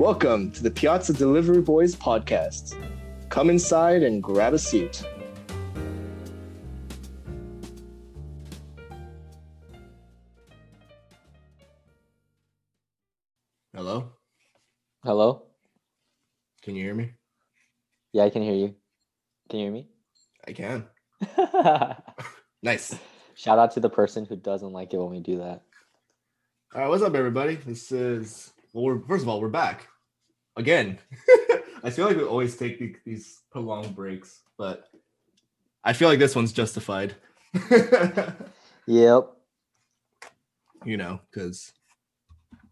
Welcome to the Piazza Delivery Boys podcast. Come inside and grab a seat. Hello? Hello? Can you hear me? Yeah, I can hear you. Can you hear me? I can. Nice. Shout out to the person who doesn't like it when we do that. All right, what's up, everybody? This is well. We're, first of all, we're back again. I feel like we always take the, these prolonged breaks, but I feel like this one's justified. Yep. you know, because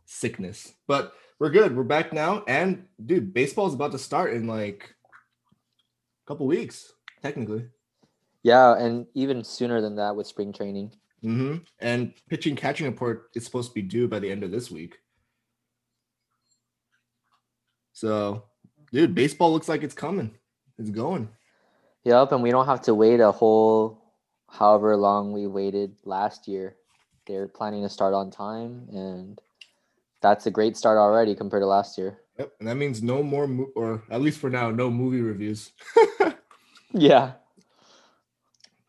sickness. But we're good. We're back now, and dude, baseball's about to start in like a couple weeks, technically. Yeah, and even sooner than that with spring training. hmm And pitching catching report is supposed to be due by the end of this week. So, dude, baseball looks like it's coming. It's going. Yep, and we don't have to wait a whole however long we waited last year. They're planning to start on time, and that's a great start already compared to last year. Yep. And that means no more, mo- or at least for now, no movie reviews. Yeah.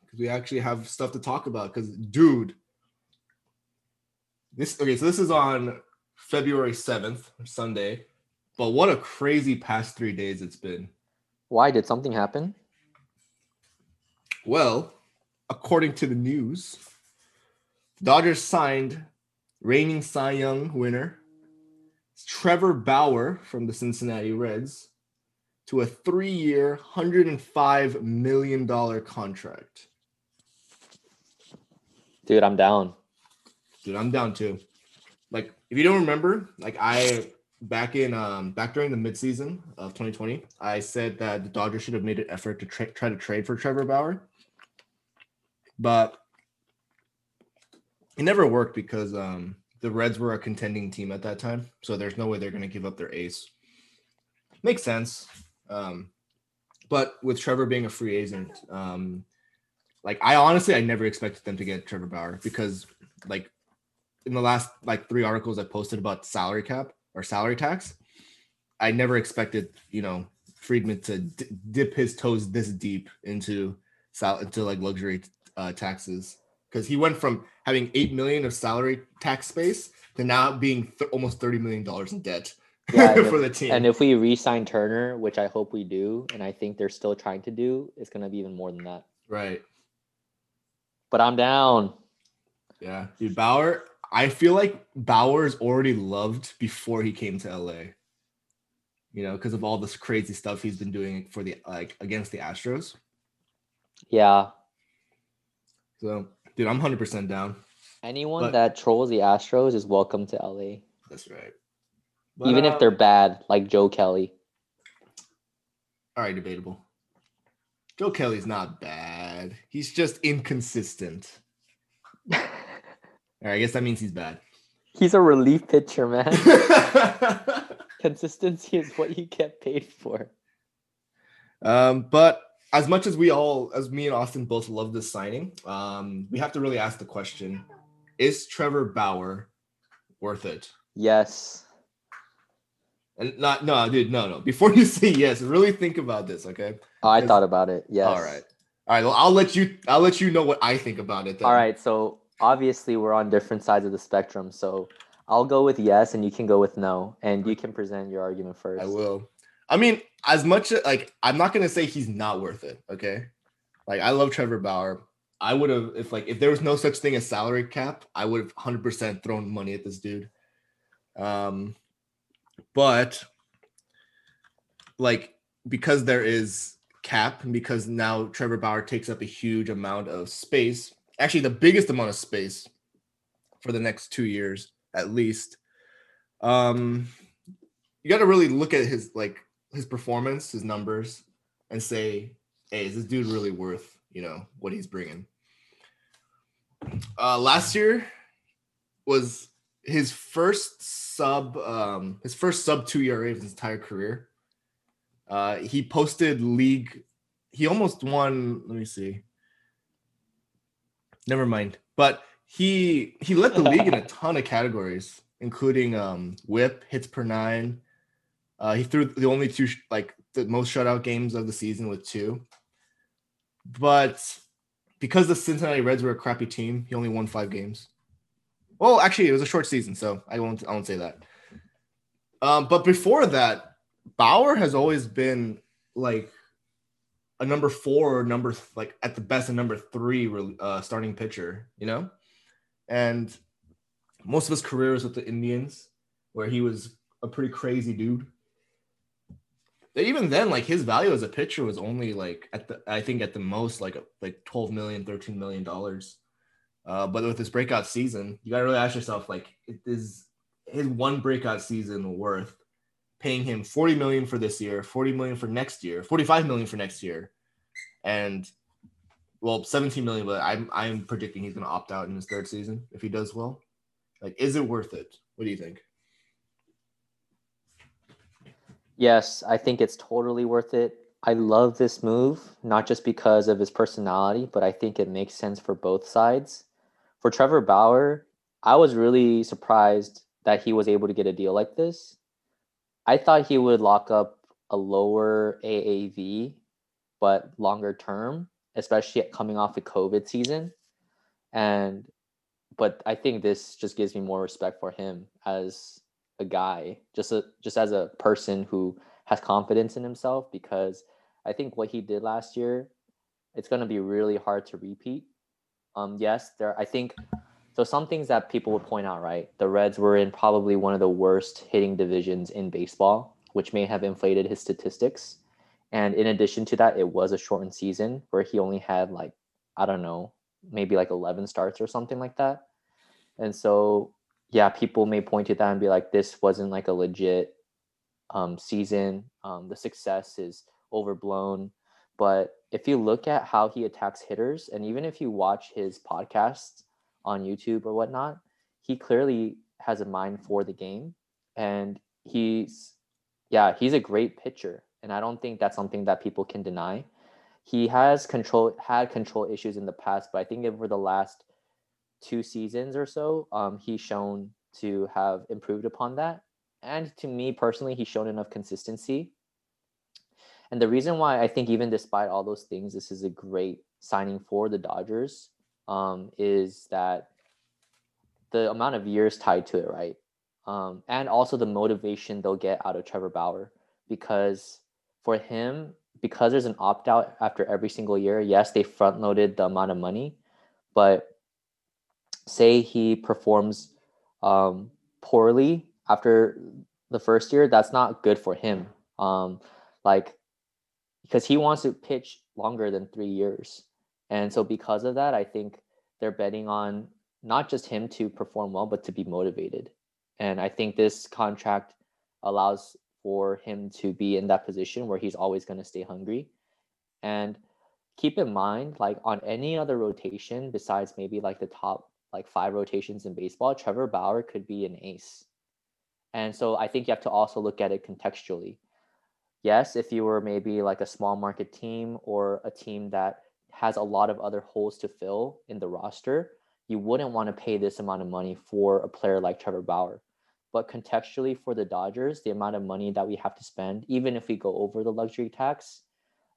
because we actually have stuff to talk about. Because, dude, this okay. So this is on February seventh, Sunday. But what a crazy past three days it's been. Why did something happen? Well, according to the news, Dodgers signed reigning Cy Young winner Trevor Bauer from the Cincinnati Reds to a three-year, hundred and five million dollar contract. Dude, I'm down. Dude, I'm down too. Like, if you don't remember, like I back in um back during the midseason of 2020, I said that the Dodgers should have made an effort to tra- try to trade for Trevor Bauer, but it never worked because um the Reds were a contending team at that time, so there's no way they're going to give up their ace. Makes sense. Um, but with Trevor being a free agent, um, like I honestly I never expected them to get Trevor Bauer because like in the last like three articles I posted about salary cap or salary tax, I never expected you know Friedman to d- dip his toes this deep into sal- into like luxury uh, taxes because he went from having eight million of salary tax space to now being th- almost thirty million dollars in debt Yeah, for if- the team. And if we re-sign Turner, which I hope we do, and I think they're still trying to do, it's gonna be even more than that. right. But I'm down. Yeah, dude, Bauer. I feel like Bauer's already loved before he came to LA. You know, because of all this crazy stuff he's been doing for the like against the Astros. Yeah. So, dude, I'm 100% down. Anyone But- that trolls the Astros is welcome to LA. That's right. Even But, if they're uh, bad, like Joe Kelly. all right, debatable. Joe Kelly's not bad. He's just inconsistent. Right, I guess that means he's bad. He's a relief pitcher, man. Consistency is what you get paid for. Um, but as much as we all, as me and Austin both love this signing, um, we have to really ask the question: Is Trevor Bauer worth it? Yes. And not, no, dude, no, no. Before you say yes, really think about this, okay? Oh, I thought about it. Yes. All right, all right. Well, I'll let you. I'll let you know what I think about it. Then. All right. So obviously we're on different sides of the spectrum. So I'll go with yes and you can go with no. And you can present your argument first. I will. I mean, as much as like, I'm not gonna say he's not worth it. Okay, like I love Trevor Bauer. I would have if like if there was no such thing as salary cap, I would have 100 percent thrown money at this dude. Um, but like because there is cap and because now Trevor Bauer takes up a huge amount of space, actually the biggest amount of space for the next two years at least. Um, you got to really look at his like his performance, his numbers, and say, "Hey, is this dude really worth you know what he's bringing?" Uh, last year was his first sub, um, his first sub two ERA of his entire career. Uh, he posted league. He almost won. Let me see. Never mind. But he he led the league in a ton of categories, including um, WHIP, hits per nine, Uh, he threw the only two like the most shutout games of the season with two. But because the Cincinnati Reds were a crappy team, he only won five games. Well, actually, it was a short season, so I won't I won't say that. Um, but before that, Bauer has always been like a number four or number like at the best a number three uh, starting pitcher, you know, and most of his career was with the Indians, where he was a pretty crazy dude. Even then, like his value as a pitcher was only like at the I think at the most like like 12 million, 13 million dollars. Uh, but with this breakout season, you gotta really ask yourself like, is his one breakout season worth paying him 40 million for this year, 40 million for next year, 45 million for next year, and well, 17 million, but I'm I'm predicting he's gonna opt out in his third season if he does well. Like, is it worth it? What do you think? Yes, I think it's totally worth it. I love this move, not just because of his personality, but I think it makes sense for both sides. For Trevor Bauer, I was really surprised that he was able to get a deal like this. I thought he would lock up a lower AAV, but longer term, especially coming off a COVID season. And but I think this just gives me more respect for him as a guy, just a just as a person who has confidence in himself because I think what he did last year, it's going to be really hard to repeat. Um, yes, there. I think so. Some things that people would point out, right? The Reds were in probably one of the worst hitting divisions in baseball, which may have inflated his statistics. And in addition to that, it was a shortened season where he only had like I don't know, maybe like 11 starts or something like that. And so, yeah, people may point to that and be like, this wasn't like a legit um, season. Um, the success is overblown. But if you look at how he attacks hitters, and even if you watch his podcasts on YouTube or whatnot, he clearly has a mind for the game. And he's, yeah, he's a great pitcher. And I don't think that's something that people can deny. He has control, had control issues in the past, but I think over the last two seasons or so, um, he's shown to have improved upon that. And to me personally, he's shown enough consistency. And the reason why I think, even despite all those things, this is a great signing for the Dodgers um, is that the amount of years tied to it, right? Um, and also the motivation they'll get out of Trevor Bauer because for him, because there's an opt out after every single year, yes, they front loaded the amount of money, but say he performs um, poorly after the first year, that's not good for him. Um, like, because he wants to pitch longer than three years. And so, because of that, I think they're betting on not just him to perform well, but to be motivated. And I think this contract allows for him to be in that position where he's always going to stay hungry. And keep in mind, like on any other rotation besides maybe like the top like five rotations in baseball, Trevor Bauer could be an ace. And so I think you have to also look at it contextually. Yes, if you were maybe like a small market team or a team that has a lot of other holes to fill in the roster, you wouldn't want to pay this amount of money for a player like Trevor Bauer. But contextually for the Dodgers, the amount of money that we have to spend, even if we go over the luxury tax,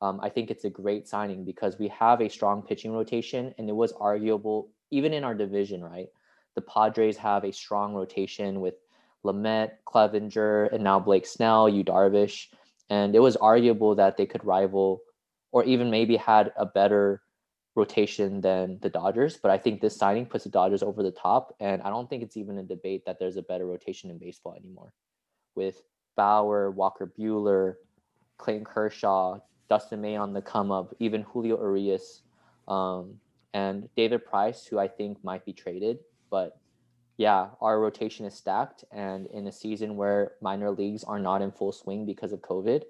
um, I think it's a great signing because we have a strong pitching rotation, and it was arguable even in our division, right? The Padres have a strong rotation with Lamet, Clevinger, and now Blake Snell, Yu Darvish, and it was arguable that they could rival, or even maybe had a better rotation than the Dodgers. But I think this signing puts the Dodgers over the top, and I don't think it's even a debate that there's a better rotation in baseball anymore, with Bauer, Walker Buehler, Clayton Kershaw, Dustin May on the come up, even Julio Urias, um, and David Price, who I think might be traded. But yeah, our rotation is stacked. And in a season where minor leagues are not in full swing because of COVID,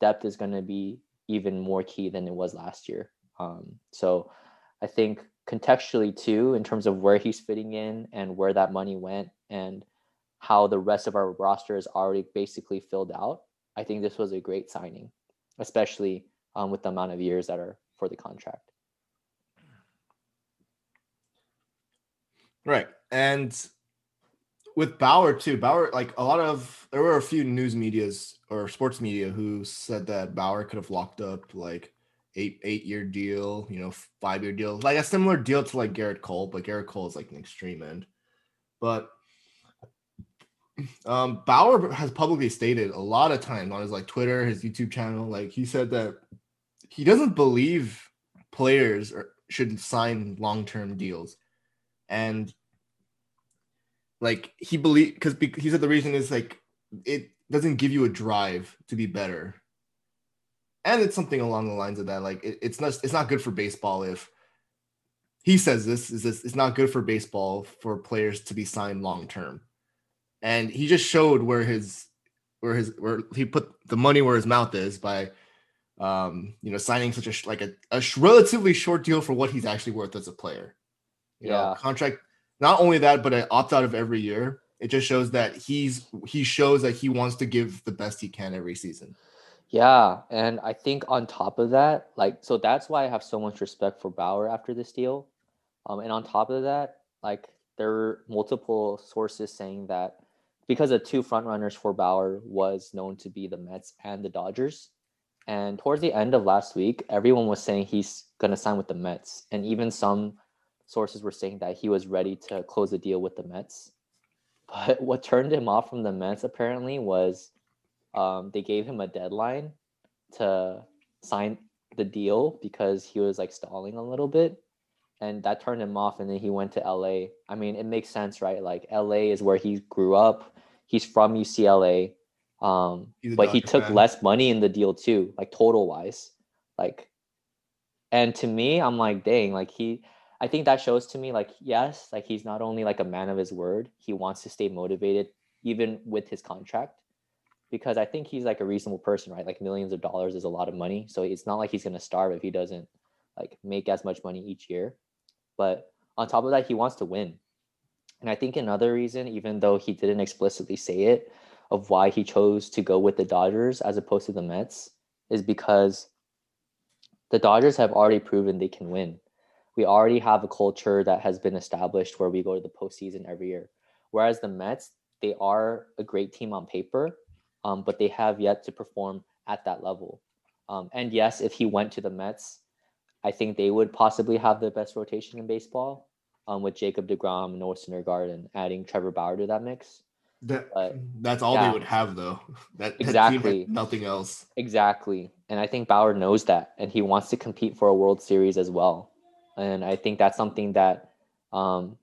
depth is going to be even more key than it was last year. Um, so I think contextually, too, in terms of where he's fitting in and where that money went and how the rest of our roster is already basically filled out, I think this was a great signing especially um, with the amount of years that are for the contract. Right. And with Bauer too. Bauer, like a lot of there were a few news medias or sports media who said that Bauer could have locked up like eight eight year deal, you know, five year deal, like a similar deal to like Gerrit Cole, but Gerrit Cole is like an extreme end. But um Bauer has publicly stated a lot of times on his like Twitter, his YouTube channel, like he said that he doesn't believe players are, should sign long term deals, and like he believe because he said the reason is like it doesn't give you a drive to be better. And it's something along the lines of that like it, it's not it's not good for baseball if he says this is this it's not good for baseball for players to be signed long term and he just showed where his where his where he put the money where his mouth is by um you know signing such a like a, a relatively short deal for what he's actually worth as a player. You yeah. know contract not only that but an opt out of every year it just shows that he's he shows that he wants to give the best he can every season yeah, and I think on top of that, like, so that's why I have so much respect for Bauer after this deal. Um, and on top of that, like, there are multiple sources saying that because the two frontrunners for Bauer was known to be the Mets and the Dodgers. And towards the end of last week, everyone was saying he's to sign with the Mets. And even some sources were saying that he was ready to close the deal with the Mets. But what turned him off from the Mets apparently was um, they gave him a deadline to sign the deal because he was like stalling a little bit and that turned him off and then he went to LA. I mean, it makes sense, right? Like LA is where he grew up. He's from UCLA. Um, but he took fan. less money in the deal too, like total wise. Like and to me, I'm like, dang, like he I think that shows to me like yes, like he's not only like a man of his word, he wants to stay motivated even with his contract because I think he's like a reasonable person, right? Like millions of dollars is a lot of money. So it's not like he's going to starve if he doesn't like make as much money each year. But on top of that, he wants to win. And I think another reason, even though he didn't explicitly say it, of why he chose to go with the Dodgers as opposed to the Mets is because the Dodgers have already proven they can win. We already have a culture that has been established where we go to the postseason every year. Whereas the Mets, they are a great team on paper, um, but they have yet to perform at that level. Um, and yes, if he went to the Mets, I think they would possibly have the best rotation in baseball um, with Jacob DeGrom, Noah Syndergaard, and adding Trevor Bauer to that mix. That, but, that's all yeah. they would have, though. That, exactly. That nothing else. Exactly. And I think Bauer knows that, and he wants to compete for a World Series as well. And I think that's something that, um,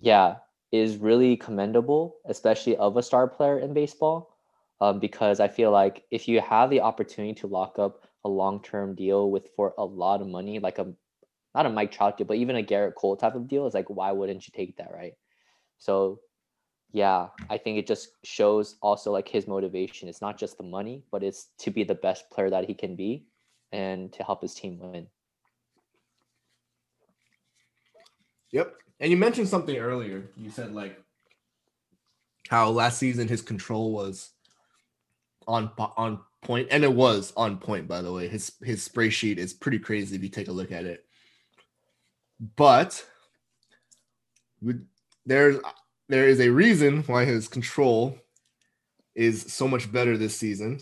yeah, is really commendable, especially of a star player in baseball um, because I feel like if you have the opportunity to lock up a long term deal with for a lot of money, like a not a Mike Trout deal, but even a Gerrit Cole type of deal, is like why wouldn't you take that, right? So yeah, I think it just shows also like his motivation. It's not just the money, but it's to be the best player that he can be and to help his team win. Yep. And you mentioned something earlier. You said like how last season his control was on on point, and it was on point. By the way, his his spray sheet is pretty crazy if you take a look at it. But there's there is a reason why his control is so much better this season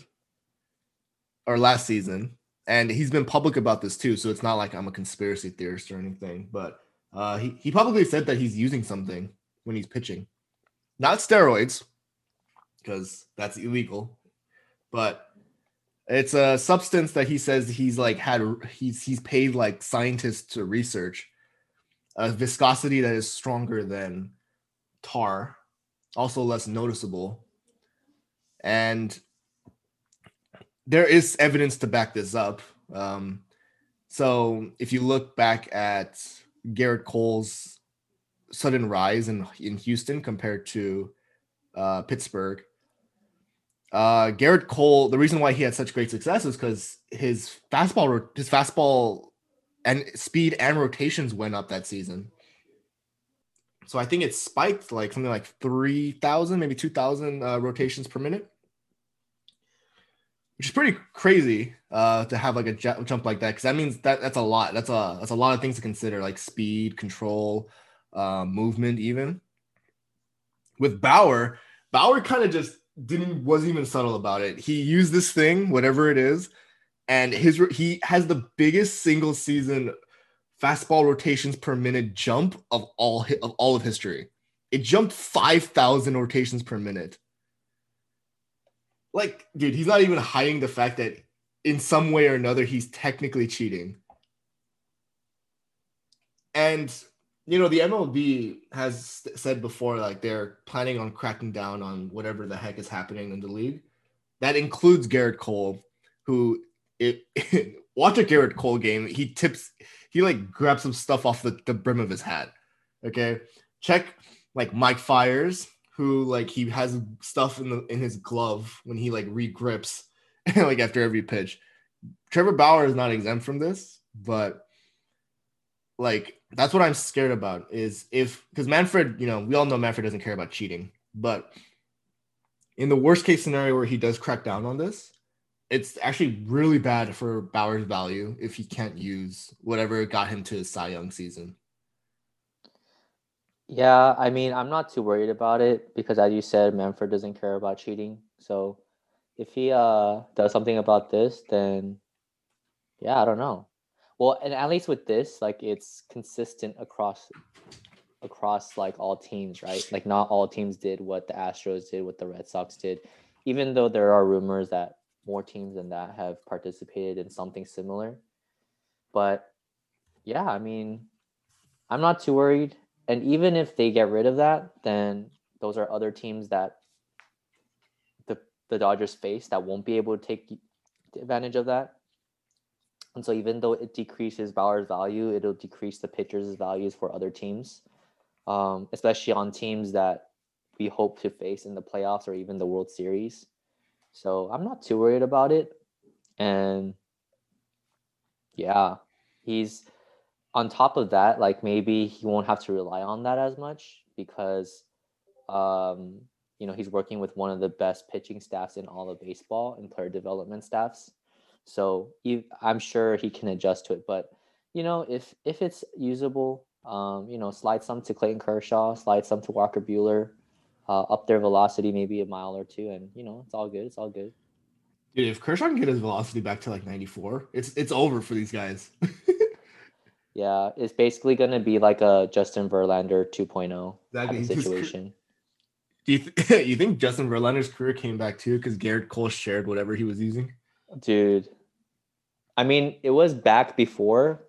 or last season and he's been public about this too so it's not like i'm a conspiracy theorist or anything but uh, he, he publicly said that he's using something when he's pitching. Not steroids because that's illegal but it's a substance that he says he's like had he's he's paid like scientists to research a viscosity that is stronger than tar also less noticeable and there is evidence to back this up. Um, so if you look back at Gerrit Cole's sudden rise in in Houston compared to uh, Pittsburgh uh, Gerrit Cole, the reason why he had such great success is because his fastball, his fastball and speed and rotations went up that season. So I think it spiked like something like 3,000, maybe 2,000 uh, rotations per minute, which is pretty crazy uh, to have like a j- jump like that. Because that means that that's a lot. That's a that's a lot of things to consider, like speed, control, uh, movement, even. With Bauer, Bauer kind of just didn't wasn't even subtle about it. He used this thing, whatever it is, and his he has the biggest single season fastball rotations per minute jump of all of all of history. It jumped 5,000 rotations per minute. Like, dude, he's not even hiding the fact that in some way or another he's technically cheating. And you know, the MLB has said before like they're planning on cracking down on whatever the heck is happening in the league. That includes Gerrit Cole, who it watch a Gerrit Cole game. He tips, he like grabs some stuff off the, the brim of his hat. Okay. Check like Mike Fiers, who like he has stuff in the in his glove when he like regrips like after every pitch. Trevor Bauer is not exempt from this, but like that's what I'm scared about is if because Manfred, you know, we all know Manfred doesn't care about cheating, but in the worst case scenario where he does crack down on this, it's actually really bad for Bauer's value if he can't use whatever got him to his Cy Young season. Yeah, I mean, I'm not too worried about it because, as you said, Manfred doesn't care about cheating. So, if he uh does something about this, then yeah, I don't know. Well, and at least with this, like it's consistent across across like all teams, right? Like not all teams did what the Astros did, what the Red Sox did, even though there are rumors that more teams than that have participated in something similar. But yeah, I mean, I'm not too worried. And even if they get rid of that, then those are other teams that the the Dodgers face that won't be able to take advantage of that. And so even though it decreases Bauer's value, it'll decrease the pitchers' values for other teams, um, especially on teams that we hope to face in the playoffs or even the World Series. So I'm not too worried about it. And yeah, he's on top of that, like maybe he won't have to rely on that as much because um, you know, he's working with one of the best pitching staffs in all of baseball and player development staffs. So I'm sure he can adjust to it. But you know, if if it's usable, um, you know, slide some to Clayton Kershaw, slide some to Walker Buehler, uh, up their velocity maybe a mile or two, and you know, it's all good. It's all good. Dude, if Kershaw can get his velocity back to like 94, it's it's over for these guys. yeah, it's basically going to be like a Justin Verlander 2.0 exactly. situation. Do you th- you think Justin Verlander's career came back too because Gerrit Cole shared whatever he was using? Dude, I mean, it was back before,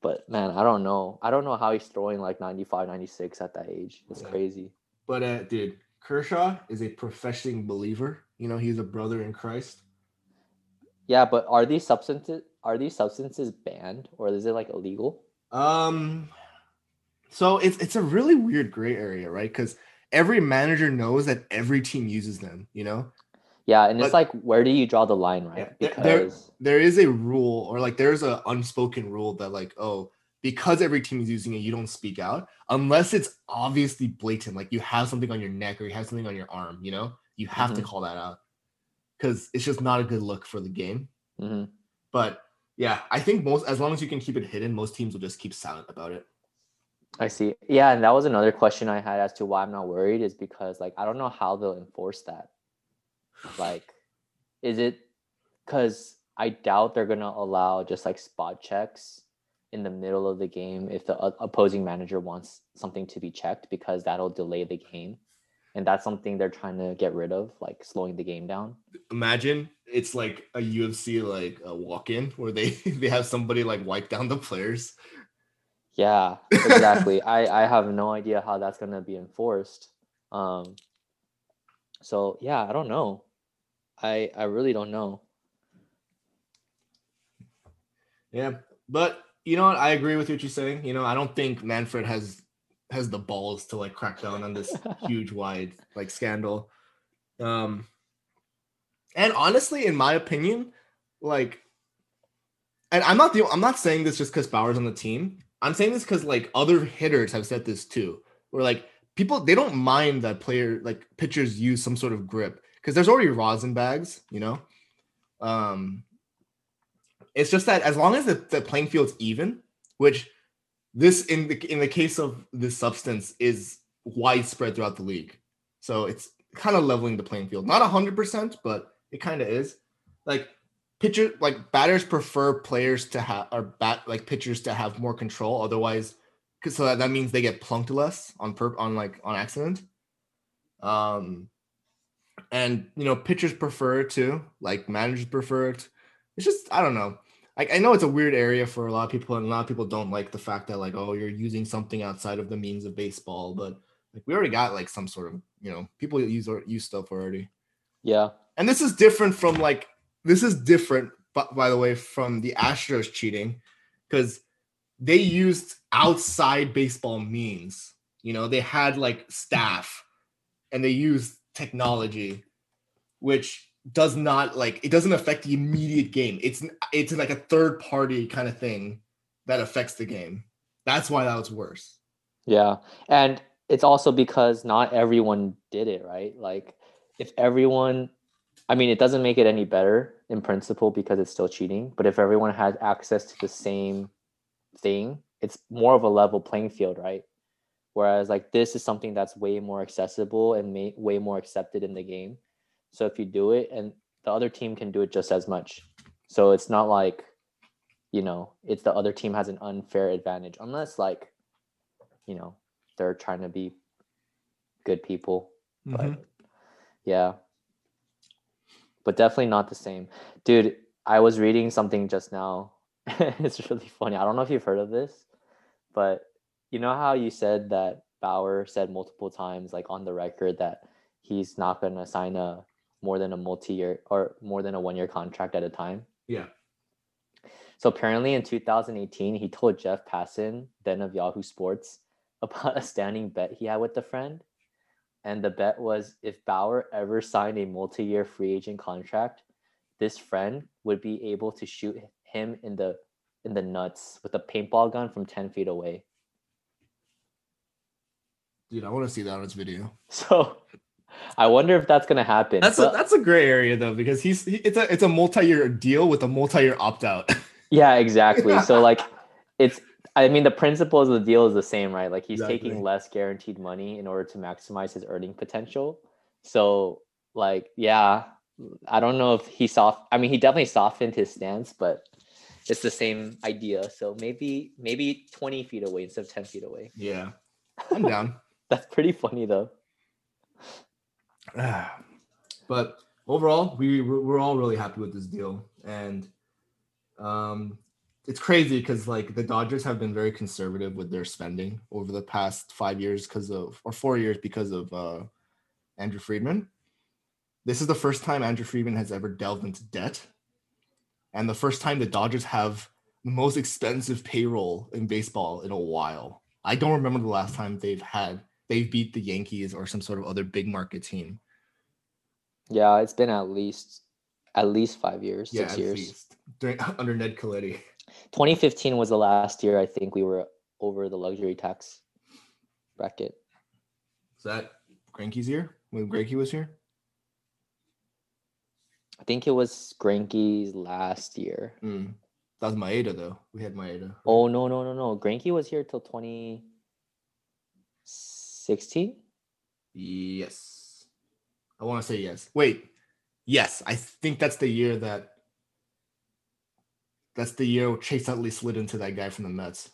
but man, I don't know. I don't know how he's throwing like 95, 96 at that age. It's yeah. crazy. But uh, dude, Kershaw is a professing believer. You know, he's a brother in Christ. Yeah, but are these substances are these substances banned or is it like illegal? Um so it's it's a really weird gray area, right? Because every manager knows that every team uses them, you know? Yeah, and but, it's like where do you draw the line, right? Yeah, because there, there is a rule or like there's an unspoken rule that like, oh, because every team is using it, you don't speak out unless it's obviously blatant. Like you have something on your neck or you have something on your arm, you know, you have mm-hmm. to call that out because it's just not a good look for the game. Mm-hmm. But yeah, I think most as long as you can keep it hidden, most teams will just keep silent about it. I see. Yeah, and that was another question I had as to why I'm not worried is because like I don't know how they'll enforce that. Like, is it because I doubt they're gonna allow just like spot checks in the middle of the game if the opposing manager wants something to be checked because that'll delay the game. And that's something they're trying to get rid of, like slowing the game down. Imagine it's like a UFC like a walk-in where they they have somebody like wipe down the players. Yeah, exactly. I I have no idea how that's gonna be enforced. Um. So yeah, I don't know. I I really don't know. Yeah, but you know what? I agree with what you're saying. You know, I don't think Manfred has has the balls to like crack down on this huge wide like scandal. Um and honestly, in my opinion, like and I'm not the I'm not saying this just because Bauer's on the team. I'm saying this because like other hitters have said this too. Where like people they don't mind that player like pitchers use some sort of grip because there's already rosin bags, you know. Um, it's just that as long as the, the playing field's even, which this in the in the case of this substance is widespread throughout the league. So it's kind of leveling the playing field. Not hundred percent, but it kind of is. Like pitcher, like batters prefer players to have or bat like pitchers to have more control. Otherwise, because so that, that means they get plunked less on per on like on accident. Um, and you know pitchers prefer it too. Like managers prefer it. It's just I don't know. I, I know it's a weird area for a lot of people, and a lot of people don't like the fact that like oh you're using something outside of the means of baseball, but like we already got like some sort of you know people use or use stuff already. Yeah, and this is different from like this is different, but by the way, from the Astros cheating because they used outside baseball means. You know, they had like staff and they used technology, which does not like it doesn't affect the immediate game. It's it's like a third party kind of thing that affects the game. That's why that was worse. Yeah. And it's also because not everyone did it, right? Like if everyone I mean it doesn't make it any better in principle because it's still cheating, but if everyone had access to the same thing, it's more of a level playing field, right? Whereas like this is something that's way more accessible and may, way more accepted in the game. So if you do it and the other team can do it just as much. So it's not like, you know, it's the other team has an unfair advantage unless like, you know, they're trying to be good people. Mm-hmm. But yeah. But definitely not the same. Dude, I was reading something just now. it's really funny. I don't know if you've heard of this, but you know how you said that Bauer said multiple times, like on the record, that he's not going to sign a more than a multi-year or more than a one-year contract at a time. Yeah. So apparently in 2018, he told Jeff Passan, then of Yahoo Sports, about a standing bet he had with a friend. And the bet was if Bauer ever signed a multi-year free agent contract, this friend would be able to shoot him in the in the nuts with a paintball gun from 10 feet away. Dude, I want to see that on his video. So I wonder if that's gonna happen. That's but, a that's a gray area though because he's he, it's a it's a multi-year deal with a multi-year opt-out. yeah, exactly. So like it's I mean the principles of the deal is the same, right? Like he's exactly. taking less guaranteed money in order to maximize his earning potential. So like yeah, I don't know if he soft I mean he definitely softened his stance, but it's the same idea. So maybe maybe 20 feet away instead of 10 feet away. Yeah. I'm down. That's pretty funny though. but overall, we we're all really happy with this deal, and um, it's crazy because like the Dodgers have been very conservative with their spending over the past five years because of or four years because of uh, Andrew Friedman. This is the first time Andrew Friedman has ever delved into debt, and the first time the Dodgers have the most expensive payroll in baseball in a while. I don't remember the last time they've had they've beat the Yankees or some sort of other big market team. Yeah, it's been at least at least five years, yeah, six years. Least. During, under Ned Colletti. 2015 was the last year I think we were over the luxury tax bracket. Is that Greinke's year when Greinke was here? I think it was Greinke's last year. Mm. That was Maeda though. We had Maeda. Oh no no no no! Greinke was here till 20. 16? Yes. I want to say yes. Wait. Yes, I think that's the year that that's the year Chase Utley slid into that guy from the Mets.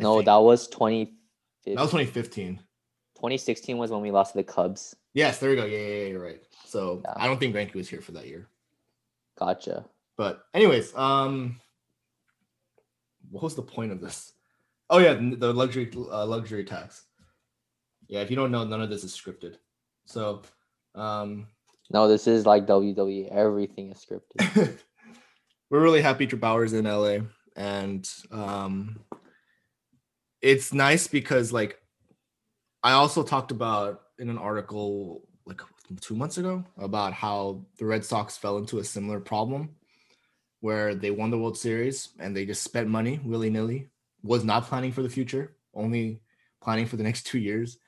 I no, think. that was 2015. That was 2015. 2016 was when we lost to the Cubs. Yes, there we go. Yeah, yeah, yeah you're right. So yeah. I don't think Greinke was here for that year. Gotcha. But anyways, um, what was the point of this? Oh yeah, the luxury uh, luxury tax. Yeah, if you don't know, none of this is scripted. So, um, no, this is like WWE. Everything is scripted. We're really happy Bauer's in LA, and um, it's nice because like I also talked about in an article like two months ago about how the Red Sox fell into a similar problem where they won the World Series and they just spent money willy nilly was not planning for the future, only planning for the next two years.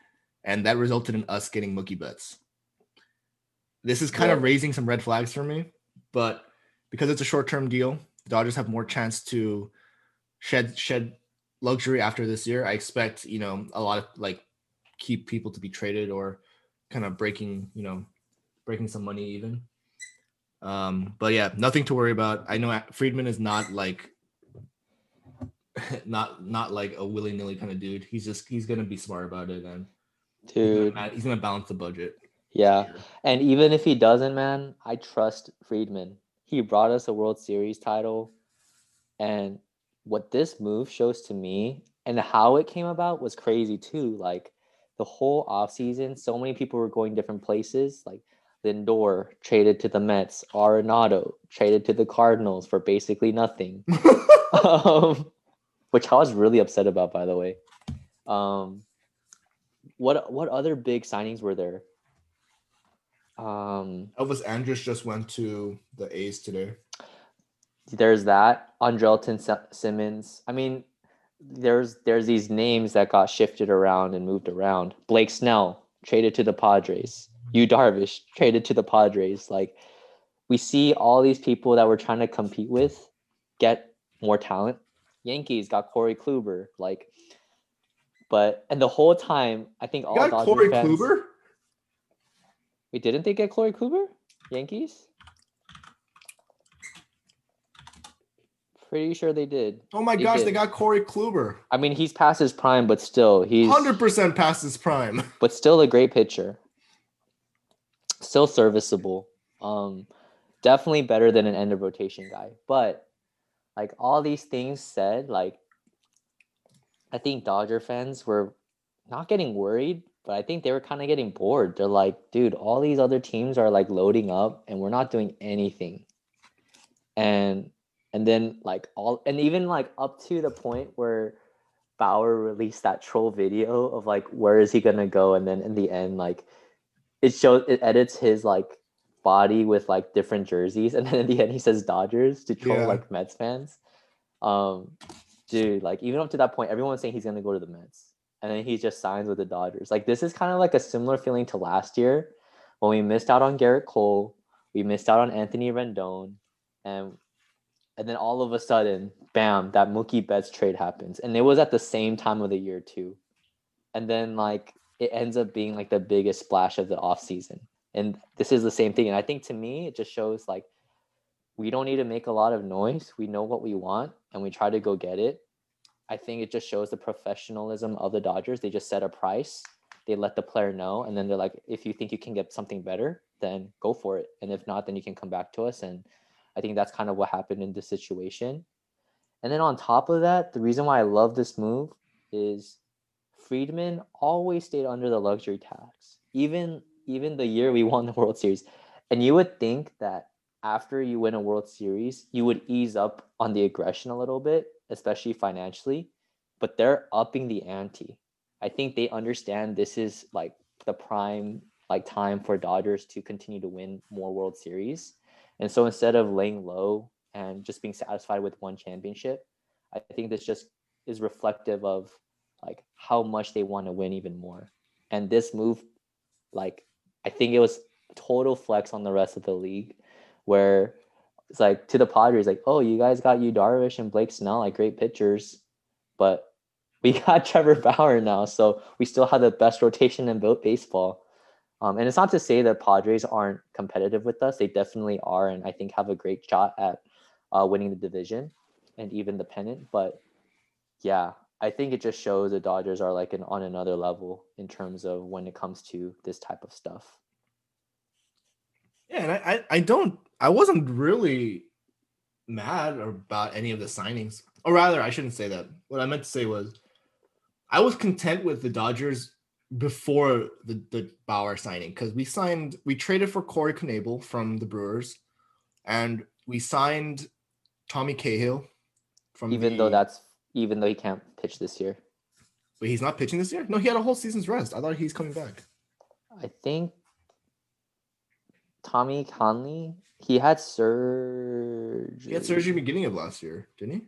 And that resulted in us getting Mookie Betts. This is kind yeah. of raising some red flags for me, but because it's a short term deal, the Dodgers have more chance to shed shed luxury after this year. I expect you know a lot of like keep people to be traded or kind of breaking you know breaking some money even. Um, but yeah, nothing to worry about. I know Friedman is not like not not like a willy nilly kind of dude. He's just he's gonna be smart about it and Dude, he's gonna, he's gonna balance the budget. yeah. And even if he doesn't, man, I trust Friedman. He brought us a World Series title. And what this move shows to me and how it came about was crazy too. Like the whole offseason, so many people were going different places. Like Lindor traded to the Mets, Arenado traded to the Cardinals for basically nothing. um, which I was really upset about, by the way. Um, what what other big signings were there? Um, Elvis Andrus just went to the A's today. there's that Andrelton Simmons. I mean, there's there's these names that got shifted around and moved around. Blake Snell traded to the Padres. Yu Darvish traded to the Padres. Like we see all these people that we're trying to compete with get more talent. Yankees got Corey Kluber. Like, but and the whole time I think all got Dodger Corey fans, Kluber. Wait, didn't they get Corey Kluber? Yankees? Pretty sure they did. Oh my They gosh, they got Corey Kluber. I mean, he's past his prime, but still, he's Hundred percent past his prime. but still a great pitcher. Still serviceable. Um, definitely better than an end of rotation guy. But like all these things said, like I think Dodger fans were not getting worried, but I think they were kind of getting bored. They're like, dude, all these other teams are like loading up and we're not doing anything. And and then like all and even like up to the point where Bauer released that troll video of like where is he gonna go, and then in the end, like it shows it edits his like body with like different jerseys, and then in the end he says Dodgers to troll Yeah. like Mets fans. Um, dude, like even up to that point, everyone was saying he's gonna go to the Mets, and then he just signs with the Dodgers. Like this is kind of like a similar feeling to last year when we missed out on Gerrit Cole, we missed out on Anthony Rendon, and and then all of a sudden, bam, that Mookie Betts trade happens. And it was at the same time of the year too. And then like it ends up being like the biggest splash of the offseason. And this is the same thing. And I think to me, it just shows like we don't need to make a lot of noise. We know what we want and we try to go get it. I think it just shows the professionalism of the Dodgers. They just set a price, they let the player know, and then they're like, if you think you can get something better, then go for it. And if not, then you can come back to us. And I think that's kind of what happened in this situation. And then on top of that, the reason why I love this move is Friedman always stayed under the luxury tax, even even the year we won the World Series. And you would think that after you win a World Series, you would ease up on the aggression a little bit, especially financially. But they're upping the ante. I think they understand this is like the prime like time for Dodgers to continue to win more World Series. And so instead of laying low and just being satisfied with one championship, I think this just is reflective of like how much they want to win even more. And this move, like I think it was total flex on the rest of the league, where it's like to the Padres, like, oh, you guys got Yu Darvish and Blake Snell, like great pitchers, but we got Trevor Bauer now, so we still have the best rotation in both baseball. Um, and it's not to say that Padres aren't competitive with us; they definitely are, and I think have a great shot at uh, winning the division and even the pennant. But yeah, I think it just shows the Dodgers are like an, on another level in terms of when it comes to this type of stuff. Yeah, and I, I, I don't, I wasn't really mad about any of the signings, or rather, I shouldn't say that. What I meant to say was, I was content with the Dodgers before the the Bauer signing because we signed, we traded for Corey Knebel from the Brewers, and we signed Tommy Kahnle from. Even though the- that's even though he can't pitch this year, wait, he's not pitching this year. No, he had a whole season's rest. I thought he's coming back. I think Tommy Kahnle he had surgery. He had surgery beginning of last year, didn't he?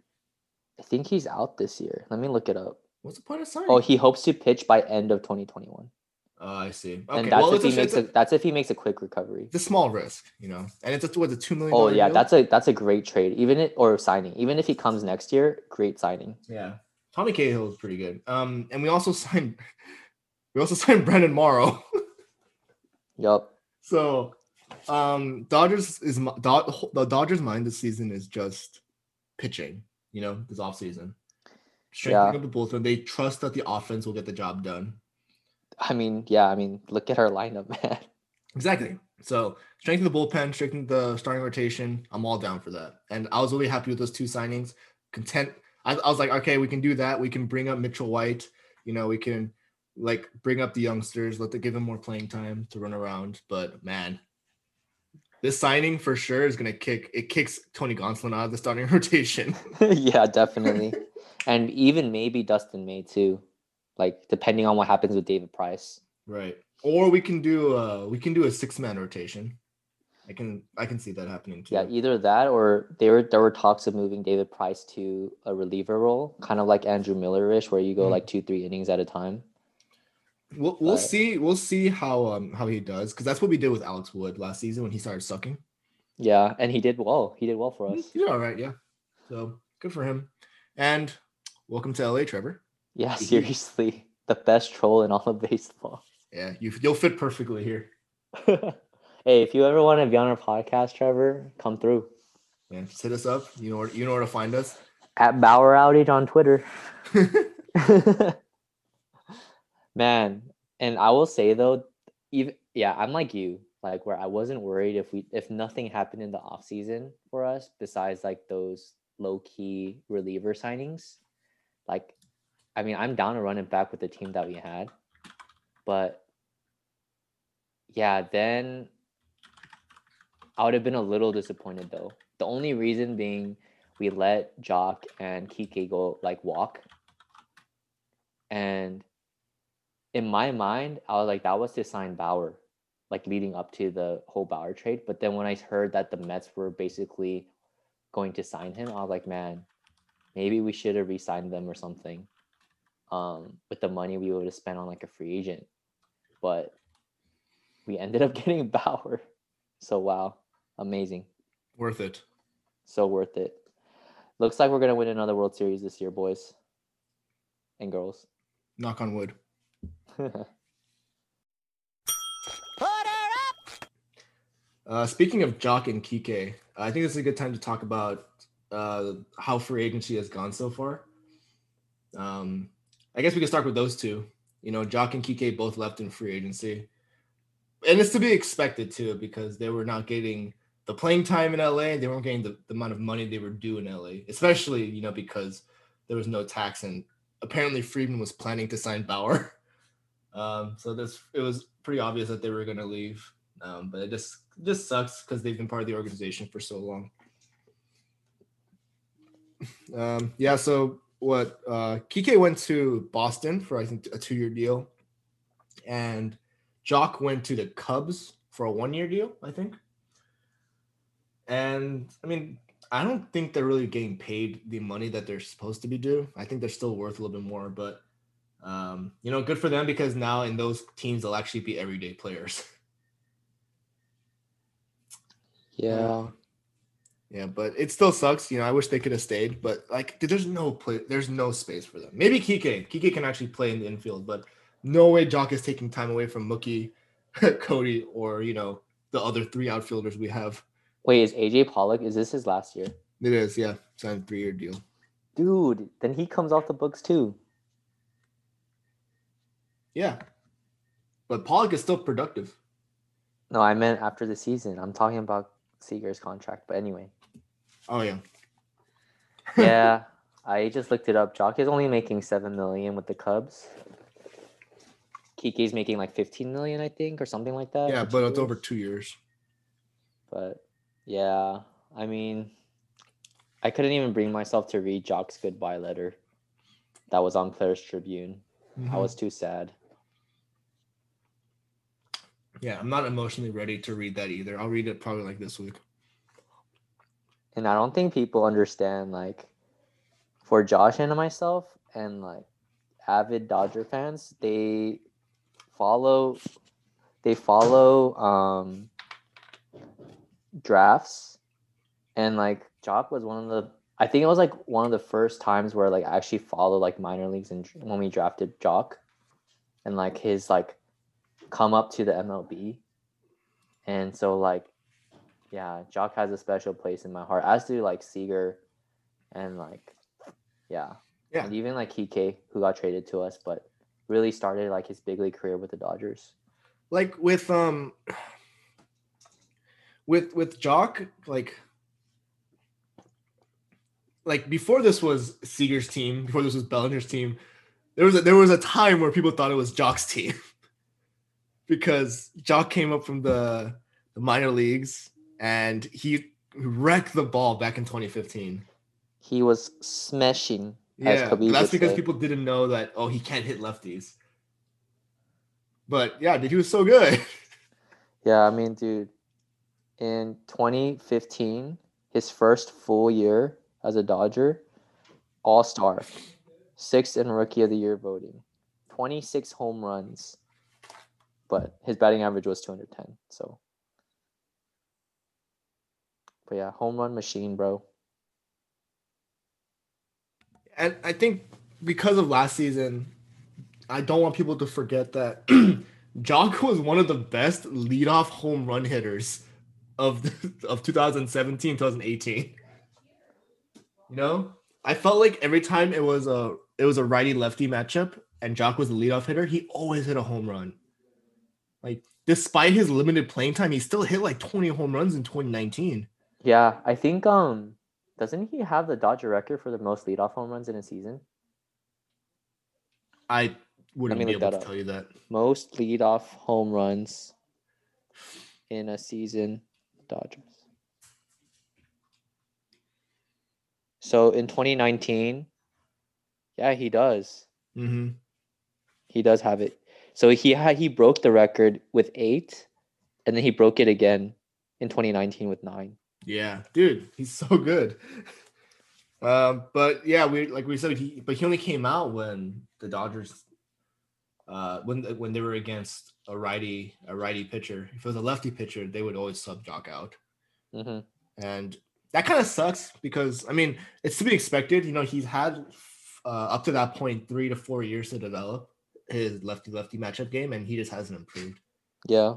I think he's out this year. Let me look it up. What's the point of signing? Oh, he hopes to pitch by end of 2021. Oh, I see. Okay, and that's well, if he a, makes a, a, that's if he makes a quick recovery. it's a small risk, you know, and it's a what's a two million. Oh yeah, that's a that's a great trade. Even it or signing. Even if he comes next year, great signing. yeah. Tommy Kahnle is pretty good. Um, and we also signed we also signed Brandon Morrow. Yup. so um Dodgers is Do- the Dodgers mind this season is just pitching, you know, this offseason. Strengthening Yeah. of the bullpen. They trust that the offense will get the job done. I mean, yeah, I mean, look at our lineup, man. Exactly. So strengthen the bullpen, strengthen the starting rotation. I'm all down for that. And I was really happy with those two signings. Content. I, I was like, okay, we can do that. We can bring up Mitchell White. You know, we can like bring up the youngsters, let them give them more playing time to run around. But man, this signing for sure is gonna kick. It kicks Tony Gonsolin out of the starting rotation. yeah, definitely. and even maybe Dustin May too. Like depending on what happens with David Price. right. Or we can do uh we can do a six man rotation. I can I can see that happening too. Yeah, either that or there were there were talks of moving David Price to a reliever role, kind of like Andrew Miller-ish, where you go Mhm. like two, three innings at a time. We'll we'll But- see we'll see how um how he does because that's what we did with Alex Wood last season when he started sucking. Yeah, and he did well. He did well for us. He's all right, yeah. So good for him. And welcome to LA, Trevor. Yeah, seriously, the best troll in all of baseball. Yeah, you you'll fit perfectly here. hey, if you ever want to be on our podcast, Trevor, come through Man, just hit us up. You know where you know where to find us. at Bauer Outage on Twitter. Man, and I will say though, even yeah, I'm like you, like where I wasn't worried if we if nothing happened in the off season for us besides like those low key reliever signings. Like, I mean, I'm down to running back with the team that we had, but yeah, then I would have been a little disappointed though. The only reason being we let Joc and Kike go like walk. And in my mind, I was like, that was to sign Bauer, like leading up to the whole Bauer trade. But then when I heard that the Mets were basically going to sign him, I was like, man, maybe we should have re-signed them or something. Um, with the money we would have spent on like a free agent. But we ended up getting Bauer. So wow, amazing. Worth it. So worth it. Looks like we're gonna win another World Series this year, boys and girls. Knock on wood. Uh, speaking of Joc and Kike, I think this is a good time to talk about uh, how free agency has gone so far. Um, I guess we can start with those two. You know, Joc and Kike both left in free agency, and it's to be expected too because they were not getting the playing time in LA. They weren't getting the, the amount of money they were due in LA, especially you know because there was no tax and apparently Friedman was planning to sign Bauer. Um, so this it was pretty obvious that they were going to leave. Um, but it just just sucks because they've been part of the organization for so long. Um, yeah, so what uh Kike went to Boston for I think a two-year deal, and Joc went to the Cubs for a one-year deal, I think. And I mean, I don't think they're really getting paid the money that they're supposed to be due. I think they're still worth a little bit more, but um, you know, good for them because now in those teams they'll actually be everyday players. yeah. Yeah, but it still sucks. You know, I wish they could have stayed, but like, there's no play, there's no space for them. Maybe Kike, Kike can actually play in the infield, but no way Joc is taking time away from Mookie, Cody, or you know the other three outfielders we have. Wait, is AJ Pollock? Is this his last year? It is, yeah, signed a three year deal. Dude, then he comes off the books too. Yeah, but Pollock is still productive. No, I meant after the season. I'm talking about Seager's contract. But anyway, Oh yeah, yeah, I just looked it up. Joc is only making seven million with the Cubs. Kike's making like 15 million, I think, or something like that. yeah, but it's over two years. But yeah, I mean, I couldn't even bring myself to read Joc's goodbye letter that was on Players Tribune. I Mhm. was too sad. Yeah, I'm not emotionally ready to read that either. I'll read it probably like this week. And I don't think people understand like for Josh and myself and like avid Dodger fans, they follow they follow um drafts and like Joc was one of the I think it was like one of the first times where like I actually followed like minor leagues and when we drafted Joc and like his like come up to the MLB. And so like yeah, Joc has a special place in my heart, as do like Seager and like yeah. Yeah. And even like Kike, who got traded to us, but really started like his big league career with the Dodgers. Like with um with with Joc, like like before this was Seager's team, before this was Bellinger's team, there was a, there was a time where people thought it was Joc's team because Joc came up from the, the minor leagues and he wrecked the ball back in 2015. He was smashing. Yeah, that's because say. people didn't know that. Oh, he can't hit lefties. But yeah, dude, he was so good. Yeah, I mean, dude, in 2015, his first full year as a Dodger, All Star, sixth in Rookie of the Year voting, 26 home runs, but his batting average was 210. So, but yeah, home run machine, bro. And I think because of last season, I don't want people to forget that Joc was one of the best leadoff home run hitters of the, of 2017 2018. You know, I felt like every time it was a it was a righty lefty matchup and Joc was the leadoff hitter, he always hit a home run. Like despite his limited playing time, he still hit like 20 home runs in 2019. Yeah, I think um doesn't he have the Dodger record for the most leadoff home runs in a season? I wouldn't be able to up. tell you that. Most leadoff home runs in a season, Dodgers. So in 2019, yeah, he does. Mm-hmm. He does have it. So he had he broke the record with eight, and then he broke it again in 2019 with nine. Yeah, dude, he's so good. um, but yeah, we like we said, he but he only came out when the Dodgers, uh, when when they were against a righty a righty pitcher. If it was a lefty pitcher, they would always sub Joc out, mm-hmm. and that kind of sucks because I mean it's to be expected. You know, he's had uh, up to that point three to four years to develop his lefty lefty matchup game, and he just hasn't improved. Yeah.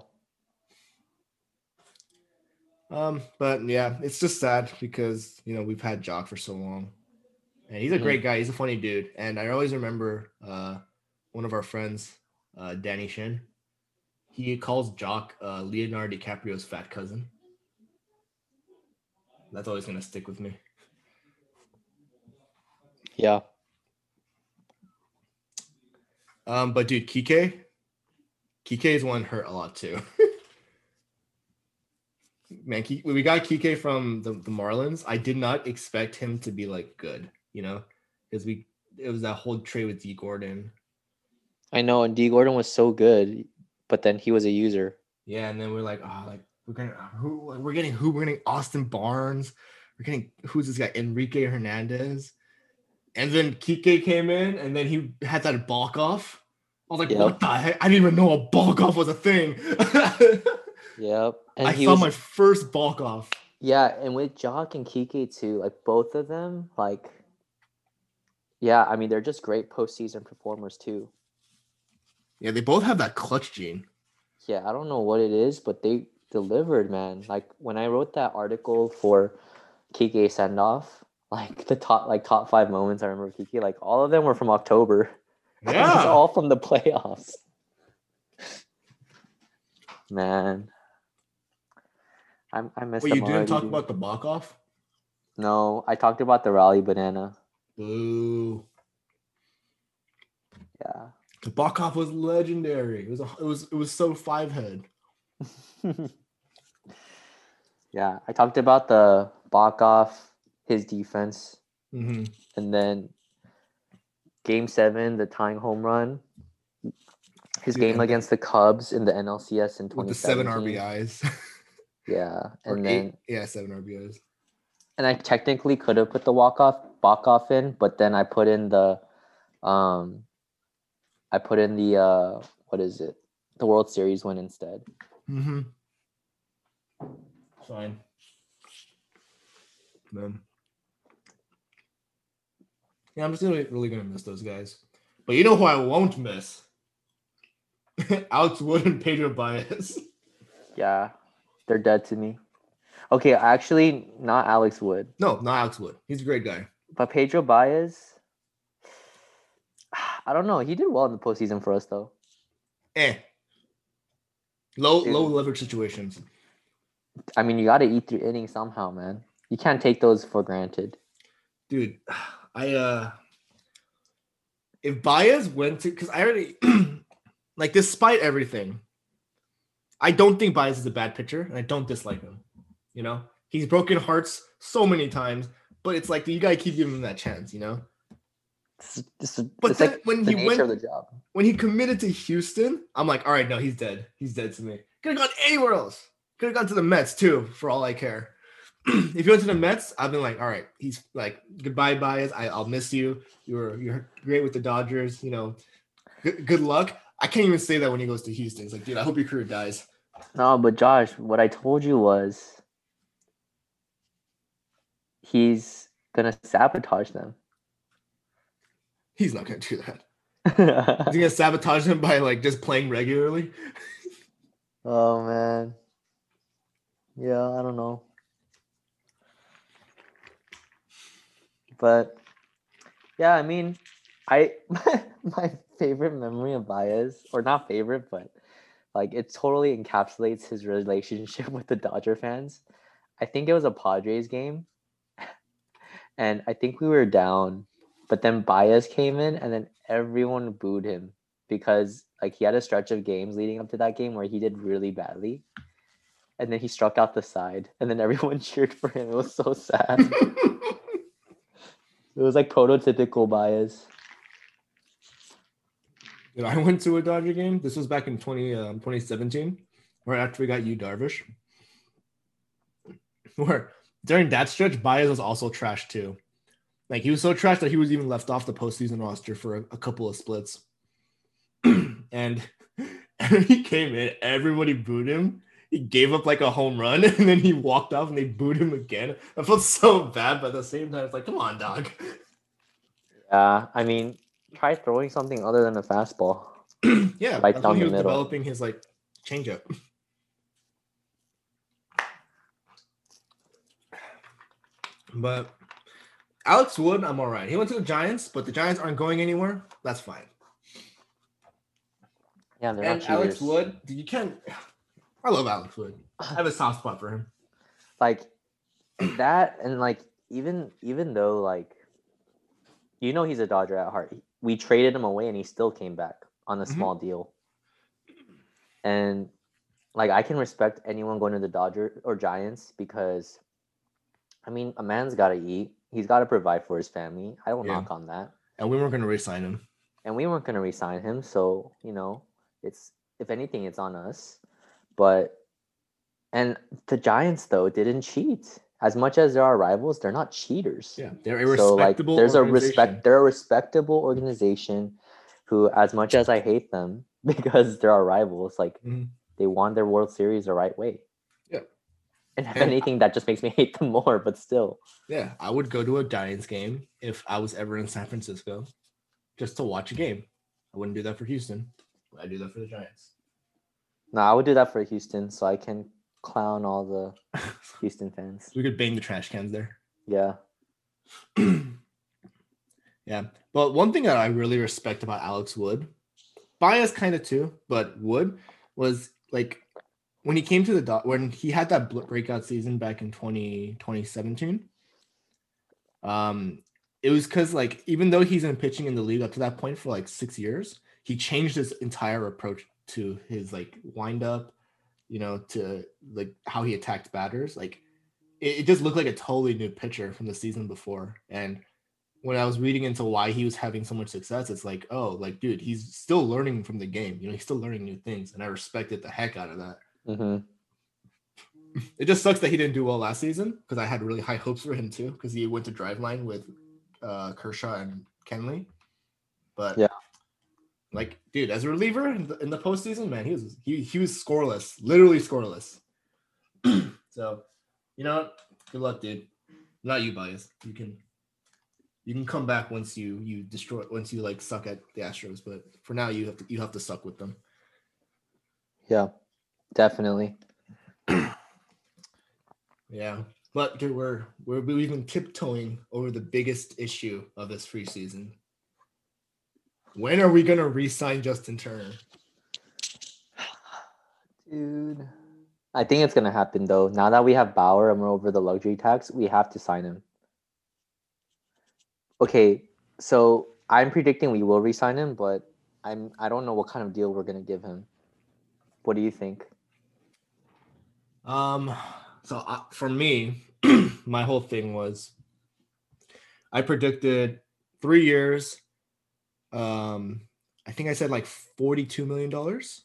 Um, but yeah, it's just sad because you know we've had Joc for so long, and he's a great mm-hmm. guy. He's a funny dude, and I always remember uh, one of our friends, uh, Danny Shin. He calls Joc uh, Leonardo DiCaprio's fat cousin. That's always gonna stick with me. Yeah. Um, but dude, Kike, Kike is one hurt a lot too. man, we got Kike from the, the Marlins. I did not expect him to be like good, you know, because we it was that whole trade with Dee Gordon. I know, and Dee Gordon was so good, but then he was a user. Yeah, and then we're like, oh, like we're gonna uh, who we're getting who we're getting Austin Barnes, we're getting who's this guy Enrique Hernandez, and then Kike came in, and then he had that balk off. I was like, yep. what the heck? I didn't even know a balk off was a thing. Yep. And I saw was, my first balk off. Yeah, and with Joc and Kike too, like both of them, like yeah, I mean they're just great postseason performers too. Yeah, they both have that clutch gene. Yeah, I don't know what it is, but they delivered, man. Like when I wrote that article for Kike send off, like the top like top five moments I remember Kike, like all of them were from October. Yeah, it's all from the playoffs. Man, I, I missed. Wait, you didn't talk dude. about the balk off? No, I talked about the rally banana. Boo. Yeah. The off was legendary. It was a, it was it was so five head. yeah, I talked about the balk his defense, mm-hmm. and then game seven, the tying home run. His game against the Cubs in the NLCS in 2017. With the seven RBIs. Yeah, and then eight, yeah, seven RBIs. And I technically could have put the walk off walk off in, but then I put in the, um, I put in the uh, what is it? The World Series win instead. Mm-hmm. Fine. Then. Yeah, I'm just really, really gonna miss those guys. But you know who I won't miss? Alex Wood and Pedro Baez. Yeah, they're dead to me. Okay, actually, not Alex Wood, No, not Alex Wood. He's a great guy. but Pedro Baez. I don't know. He did well in the postseason for us, though. Eh. Low, Dude. low leverage situations. I mean, you got to eat through innings somehow, man. You can't take those for granted. dude i uh if Baez went to because i already like despite everything i don't think Baez is a bad pitcher and i don't dislike him you know he's broken hearts so many times but it's like you gotta keep giving him that chance you know It's, it's, But it's then like when he went- the job. when he committed to houston i'm like all right no he's dead he's dead to me could have gone anywhere else could have gone to the mets too for all i care if you went to the Mets, I've been like, all right, he's like, goodbye, Baez. I, I'll miss you. You're you're great with the Dodgers. You know, good, good luck. I can't even say that when he goes to Houston. It's like, dude, I hope your career dies. No, but Josh, what I told you was he's gonna sabotage them. He's not gonna do that. He's gonna sabotage them by like just playing regularly. oh man. Yeah, I don't know. But yeah, I mean, I my favorite memory of Baez, or not favorite, but like it totally encapsulates his relationship with the Dodger fans. I think it was a Padres game, and I think we were down, but then Baez came in, and then everyone booed him because like he had a stretch of games leading up to that game where he did really badly, and then he struck out the side, and then everyone cheered for him. It was so sad. It was like prototypical Baez. Dude, I went to a Dodger game. This was back in 20, um, 2017, right after we got Yu Darvish. Where during that stretch, Baez was also trash too. Like he was so trash that he was even left off the postseason roster for a, a couple of splits. and, and he came in, everybody booed him. He gave up like a home run, and then he walked off, and they booed him again. I felt so bad, but at the same time, it's like, come on, dog. Yeah, I mean, try throwing something other than a fastball. yeah, Right that's down he the was middle. developing his like changeup. But Alex Wood, I'm all right. He went to the Giants, but the Giants aren't going anywhere. That's fine. Yeah, they're and not Alex cheaters. Wood, you can't. I love Alex Wood. I have a soft spot for him. like that, and like even even though like you know he's a Dodger at heart. We traded him away, and he still came back on a Mhm. small deal. And like I can respect anyone going to the Dodgers or Giants because, I mean, a man's got to eat. He's got to provide for his family. I don't Yeah. knock on that. And we weren't going to re-sign him. and we weren't going to resign him so you know it's if anything it's on us but and the giants though didn't cheat as much as there are rivals they're not cheaters Yeah, they're a so like respectable. there's a respect they're a respectable organization who as much as i hate them because they're our rivals like Mhm. they won their world series the right way Yeah. and if And- anything that just makes me hate them more but still Yeah, I would go to a Giants game if I was ever in San Francisco, just to watch a game. I wouldn't do that for Houston. I do that for the Giants. no i would do that for houston so i can clown all the houston fans we could bang the trash cans there. yeah yeah, but one thing that I really respect about Alex Wood, Baez kind of too, but Wood was like when he came to the dot when he had that breakout season back in 20, 2017. Um, it was because like even though he's been pitching in the league up to that point for like six years, he changed his entire approach to his like wind up, you know, to like how he attacked batters. Like it, it just looked like a totally new pitcher from the season before. And when I was reading into why he was having so much success, it's like, oh, like dude, he's still learning from the game. You know, he's still learning new things, and I respected the heck out of that. hmm It just sucks that he didn't do well last season because I had really high hopes for him too because he went to Driveline with uh, Kershaw and Kenley. But Yeah. Like, dude, as a reliever in the, in the postseason, man, he was he he was scoreless, literally scoreless. so, you know, good luck, dude. Not you, Baez. You can You can come back once you you destroy once you like suck at the Astros, but for now you have to you have to suck with them. Yeah, definitely. Yeah, but dude, we're we're we've been tiptoeing over the biggest issue of this free season. When are we gonna re-sign Justin Turner? Dude. I think it's gonna happen though. Now that we have Bauer and we're over the luxury tax, we have to sign him. Okay, so I'm predicting we will re-sign him, but I'm I don't know what kind of deal we're gonna give him. What do you think? Um, so uh, for me, my whole thing was I predicted three years. Um, I think I said like forty-two million dollars.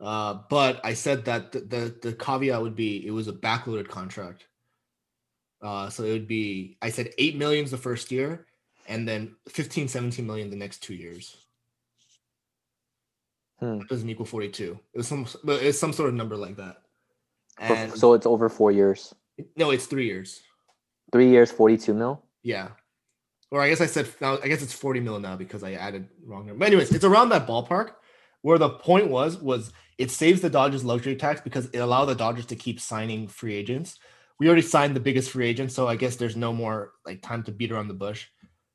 Uh, but I said that the, the the caveat would be it was a backloaded contract. Uh, so it would be I said eight millions the first year, and then 15, 17 million the next two years. Hmm. That doesn't equal 42. It was some but it's some sort of number like that. And so it's over four years. no, it's three years. Three years, forty-two mil. Yeah. Or I guess I said now I guess it's 40 mil now because I added wrong number. But anyways, it's around that ballpark where the point was was it saves the Dodgers luxury tax because it allowed the Dodgers to keep signing free agents. We already signed the biggest free agent, so I guess there's no more like time to beat around the bush.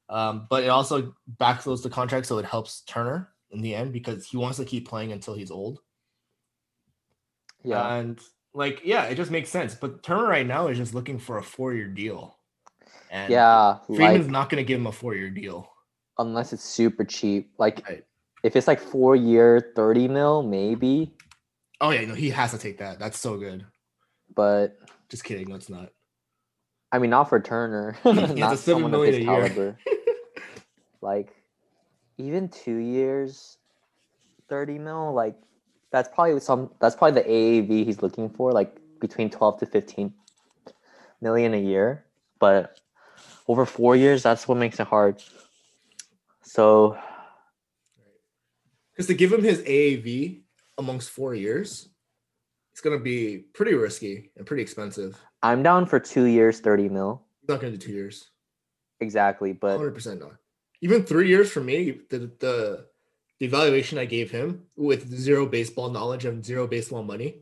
Um, but it also backloads the contract, so it helps Turner in the end because he wants to keep playing until he's old. Yeah. And like, yeah, it just makes sense. But Turner right now is just looking for a four-year deal. And yeah. Friedman's Like not going to give him a four-year deal. unless it's super cheap. Like Right. if it's like four year, 30 mil, maybe. Oh yeah, no, he has to take that. That's so good. But Just kidding. No, it's not. I mean, not for Turner, not someone of his a caliber. like, even two years, thirty mil, like that's probably some. That's probably the AAV he's looking for, like between twelve to fifteen million a year. But over four years, that's what makes it hard. So Because to give him his AAV amongst four years, it's going to be pretty risky and pretty expensive. I'm down for two years, thirty mil, He's not going to do two years. exactly. But Hundred percent not. Even three years for me, the, the the evaluation I gave him with zero baseball knowledge and zero baseball money,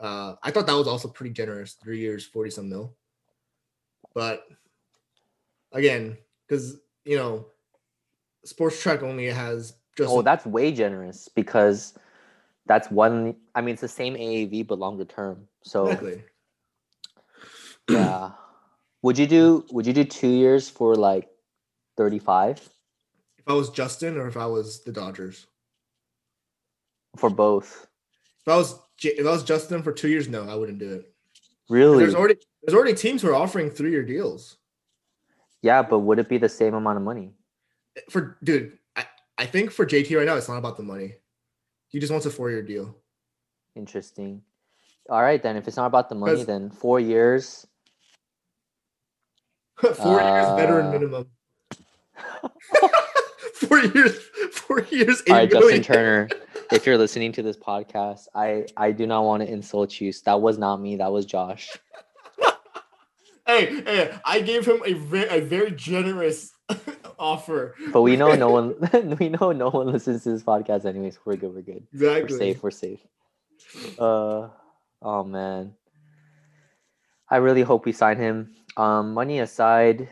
uh, I thought that was also pretty generous. Three years, forty some mil. But again, because you know, Spotrac only has just oh, that's way generous because that's one. I mean, it's the same AAV but longer term. So exactly. yeah, would you do? Would you do two years for like thirty-five If I was Justin or if I was the Dodgers. for both? If I was if I was Justin for two years, no, I wouldn't do it. Really? There's already there's already teams who are offering three year deals. Yeah, but would it be the same amount of money? For dude, I, I think for JT right now, it's not about the money. He just wants a four year deal. Interesting. All right, then. If it's not about the money, then four years. four years veteran Uh, minimum. four years, four years, All right, Justin. Turner. If you're listening to this podcast, I I do not want to insult you. That was not me. That was Josh. Hey, hey, I gave him a very, a very generous offer. But we know no one. we know no one listens to this podcast, anyways. We're good. We're good. Exactly. We're safe. We're safe. Uh, oh man. I really hope we sign him. Um, money aside,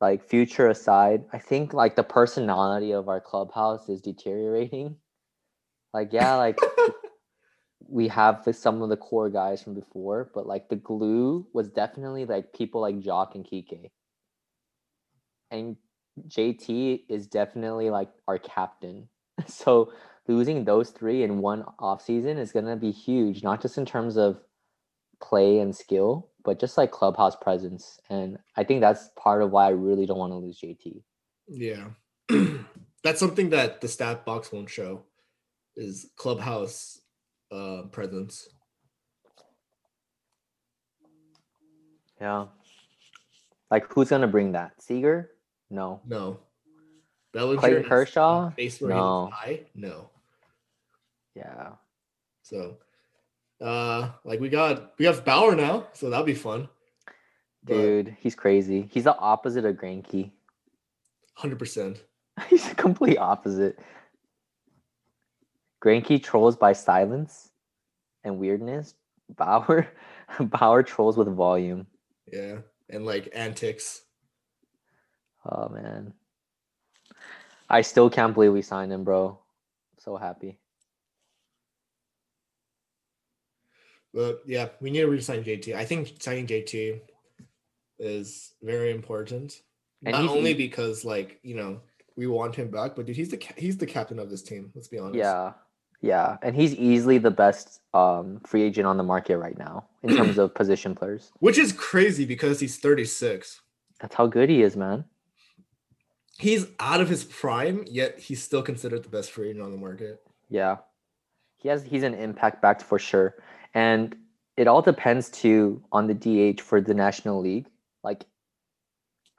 like future aside, I think like the personality of our clubhouse is deteriorating. Like, yeah, like we have some of the core guys from before, but like the glue was definitely like people like Joc and Kike. And JT is definitely like our captain. So losing those three in one off season is gonna be huge, not just in terms of play and skill, but just like clubhouse presence. And I think that's part of why I really don't want to lose JT. Yeah. That's something that the stat box won't show is clubhouse uh presence. Yeah. Like who's gonna bring that? Seager? No. No. Bellinger Clayton Kershaw? Base where No. high? No. Yeah. So uh like we got we have Bauer now, so that'll be fun. But- Dude, he's crazy. He's the opposite of Granky. Hundred percent. He's the complete opposite. Granky trolls by silence and weirdness. Bauer Bauer trolls with volume. Yeah, and like antics. Oh man. I still can't believe we signed him, bro. So happy. But yeah, we need to resign JT. I think signing JT is very important. And Not only because like you know we want him back, but dude, he's the he's the captain of this team. Let's be honest. Yeah. Yeah. And he's easily the best um free agent on the market right now in terms of position players. which is crazy because he's 36. That's how good he is, man. He's out of his prime, yet he's still considered the best free agent on the market. Yeah. He has he's an impact back for sure. And it all depends too on the DH for the National League. Like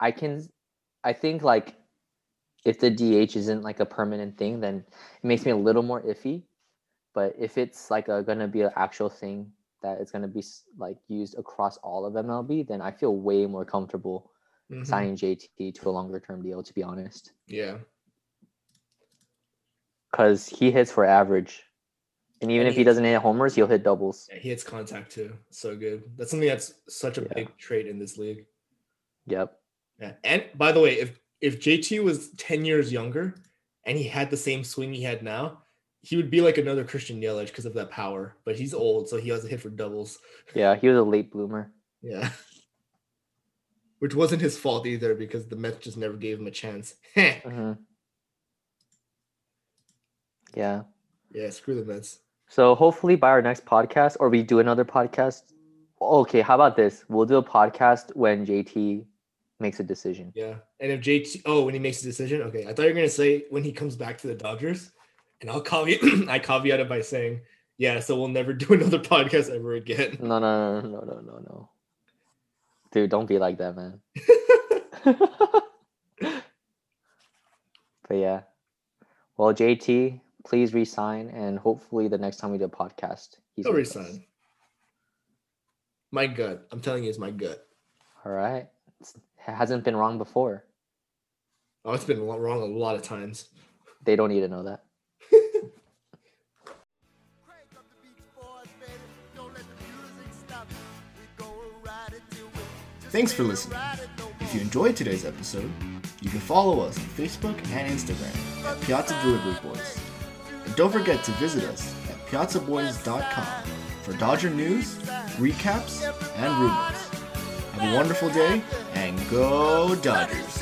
I can I think like if the DH isn't like a permanent thing, then it makes me a little more iffy. But if it's like a, gonna be an actual thing that is gonna be like used across all of MLB, then I feel way more comfortable Mhm. signing JT to a longer term deal. To be honest, Yeah. because he hits for average, and even And if he he's- doesn't hit homers, he'll hit doubles. yeah. He hits contact too. So good. That's something that's such a Yeah. big trait in this league. Yep. Yeah. And by the way, if if JT was 10 years younger and he had the same swing he had now, he would be like another Christian Yelich because of that power. But he's old, so he has a hit for doubles. Yeah, he was a late bloomer. Yeah. Which wasn't his fault either because the Mets just never gave him a chance. yeah, hmm Yeah. screw the Mets. So hopefully by our next podcast, or we do another podcast. Okay, how about this? We'll do a podcast when JT makes a decision. Yeah. And if JT, oh, when he makes a decision, okay. I thought you were gonna say when he comes back to the Dodgers, and I'll caveat, I caveat it by saying, yeah, so we'll never do another podcast ever again. No, no, no, no, no, no, no. Dude, don't be like that, man. but yeah. Well, JT, please resign, and hopefully the next time we do a podcast, he's He'll with us. resign. My gut. I'm telling you, it's my gut. All right. It's- it hasn't been wrong before. Oh, it's been wrong a lot of times. They don't need to know that. Thanks for listening. If you enjoyed today's episode, you can follow us on Facebook and Instagram at Piazza Delivery Boys. And don't forget to visit us at piazzaboys.com for Dodger news, recaps, and rumors. Have a wonderful day and go Dodgers!